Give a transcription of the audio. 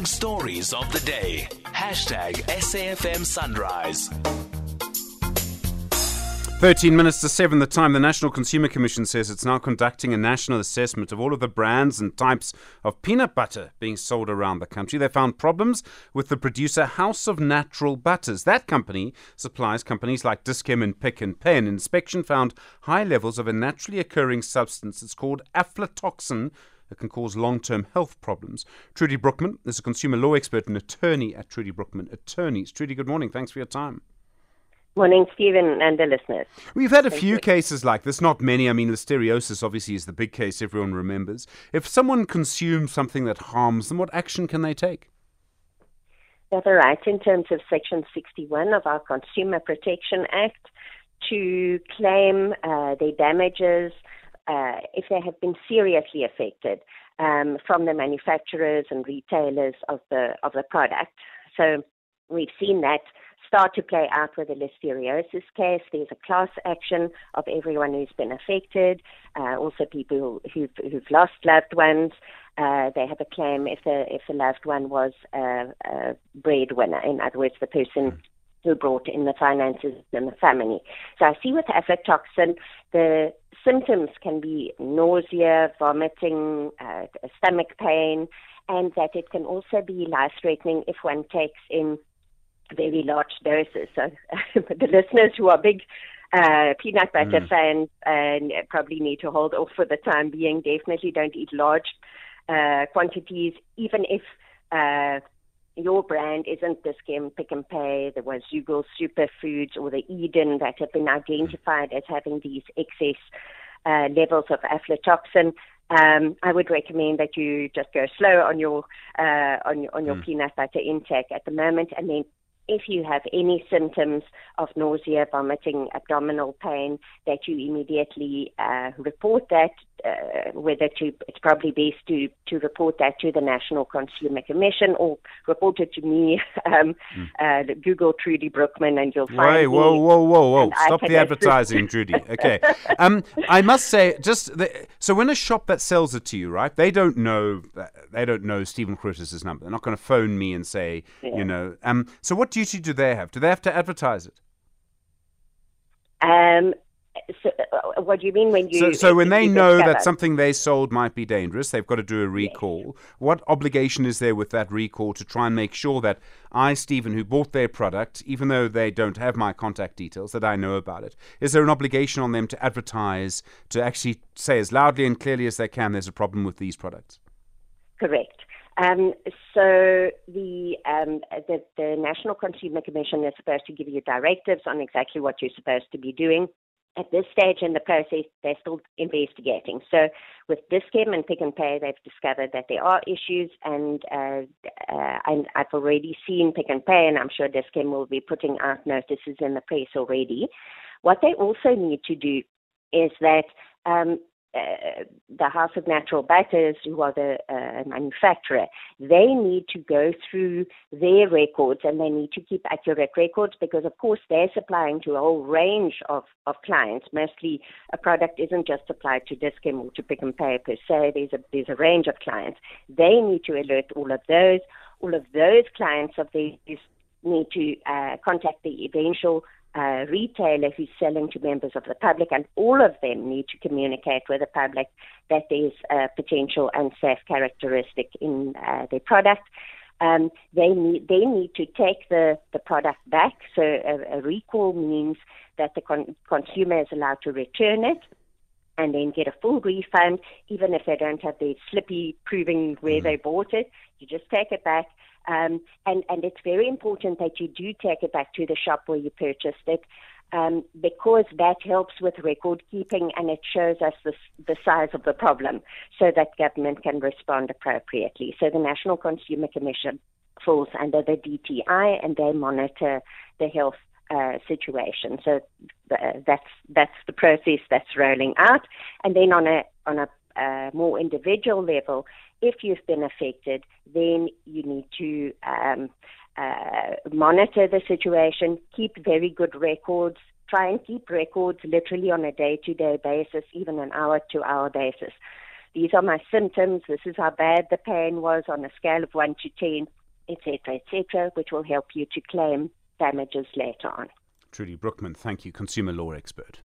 big stories of the day. Hashtag SAFM Sunrise. 13 minutes to 7, the time the National Consumer Commission says it's now conducting a national assessment of all of the brands and types of peanut butter being sold around the country. They found problems with the producer House of Natural Butters. That company supplies companies like Dis-Chem and Pick n Pay. An inspection found high levels of a naturally occurring substance. It's called aflatoxin that can cause long term health problems. Trudi Broekmann is a consumer law expert and attorney at Trudi Broekmann Attorneys. Trudi, good morning. Thanks for your time. Morning, Stephen, and the listeners. We've had a Thank few you. cases like this, not many. I mean, listeriosis obviously is the big case everyone remembers. If someone consumes something that harms them, what action can they take? That's right. In terms of Section 61 of our Consumer Protection Act, to claim uh, their damages uh, if they have been seriously affected um, from the manufacturers and retailers of the of the product. So we've seen that start to play out with the listeriosis case. There's a class action of everyone who's been affected, uh, also people who've, who've lost loved ones. Uh, they have a claim if the if the loved one was a, a breadwinner. In other words, the person who brought in the finances in the family. So I see with aflatoxin, the symptoms can be nausea, vomiting, uh, stomach pain, and that it can also be life-threatening if one takes in very large doses. So the listeners who are big uh, peanut butter mm. fans and probably need to hold off for the time being. Definitely don't eat large uh, quantities, even if uh, your brand isn't the Dis-Chem Pick n Pay, the Wazugo Superfoods, or the Eden that have been identified as having these excess uh, levels of aflatoxin. Um, I would recommend that you just go slow on your uh, on, on your mm. peanut butter intake at the moment, and then if you have any symptoms of nausea, vomiting, abdominal pain, that you immediately uh, report that. Uh, whether to, it's probably best to, to report that to the National Consumer Commission or report it to me. Um, mm. uh, Google Trudi Broekmann and you'll find Wait, whoa, whoa, whoa, whoa! Stop the advertising, Trudi. Okay. Um, I must say, just the, so when a shop that sells it to you, right? They don't know. They don't know Stephen Grootes' number. They're not going to phone me and say, yeah. you know. Um, so what duty do they have? Do they have to advertise it? Um, so, uh, what do you mean when you? So, so when they know that something they sold might be dangerous, they've got to do a recall. Yes. What obligation is there with that recall to try and make sure that I, Stephen, who bought their product, even though they don't have my contact details, that I know about it? Is there an obligation on them to advertise, to actually say as loudly and clearly as they can, there's a problem with these products? Correct. Um, so the, um, the, the National Consumer Commission is supposed to give you directives on exactly what you're supposed to be doing. At this stage in the process, they're still investigating. So with Dis-Chem and Pick n Pay, they've discovered that there are issues, and, uh, uh, I've already seen Pick n Pay, and I'm sure Dis-Chem will be putting out notices in the press already. What they also need to do is that um, uh, the House of Natural Butters, who are the uh, manufacturer, they need to go through their records and they need to keep accurate records because, of course, they're supplying to a whole range of, of clients. Mostly, a product isn't just supplied to Dis-Chem or to Pick n Pay per se. There's a there's a range of clients. They need to alert all of those. All of those clients of these need to uh, contact the eventual uh, retailer who's selling to members of the public, and all of them need to communicate with the public that there's a potential unsafe characteristic in uh, their product. Um, they need they need to take the, the product back. So a, a recall means that the con- consumer is allowed to return it and then get a full refund, even if they don't have the slippy proving where mm-hmm. they bought it. You just take it back um, and, and it's very important that you do take it back to the shop where you purchased it um, because that helps with record keeping and it shows us the, the size of the problem so that government can respond appropriately. So the National Consumer Commission falls under the DTI and they monitor the health uh, situation. So uh, that's that's the process that's rolling out. And then on a on a more individual level, if you've been affected, then you need to um, uh, monitor the situation, keep very good records, try and keep records literally on a day to day basis, even an hour to hour basis. these are my symptoms, this is how bad the pain was on a scale of 1 to 10, etc., etc., which will help you to claim damages later on. Trudi Broekmann, thank you, consumer law expert.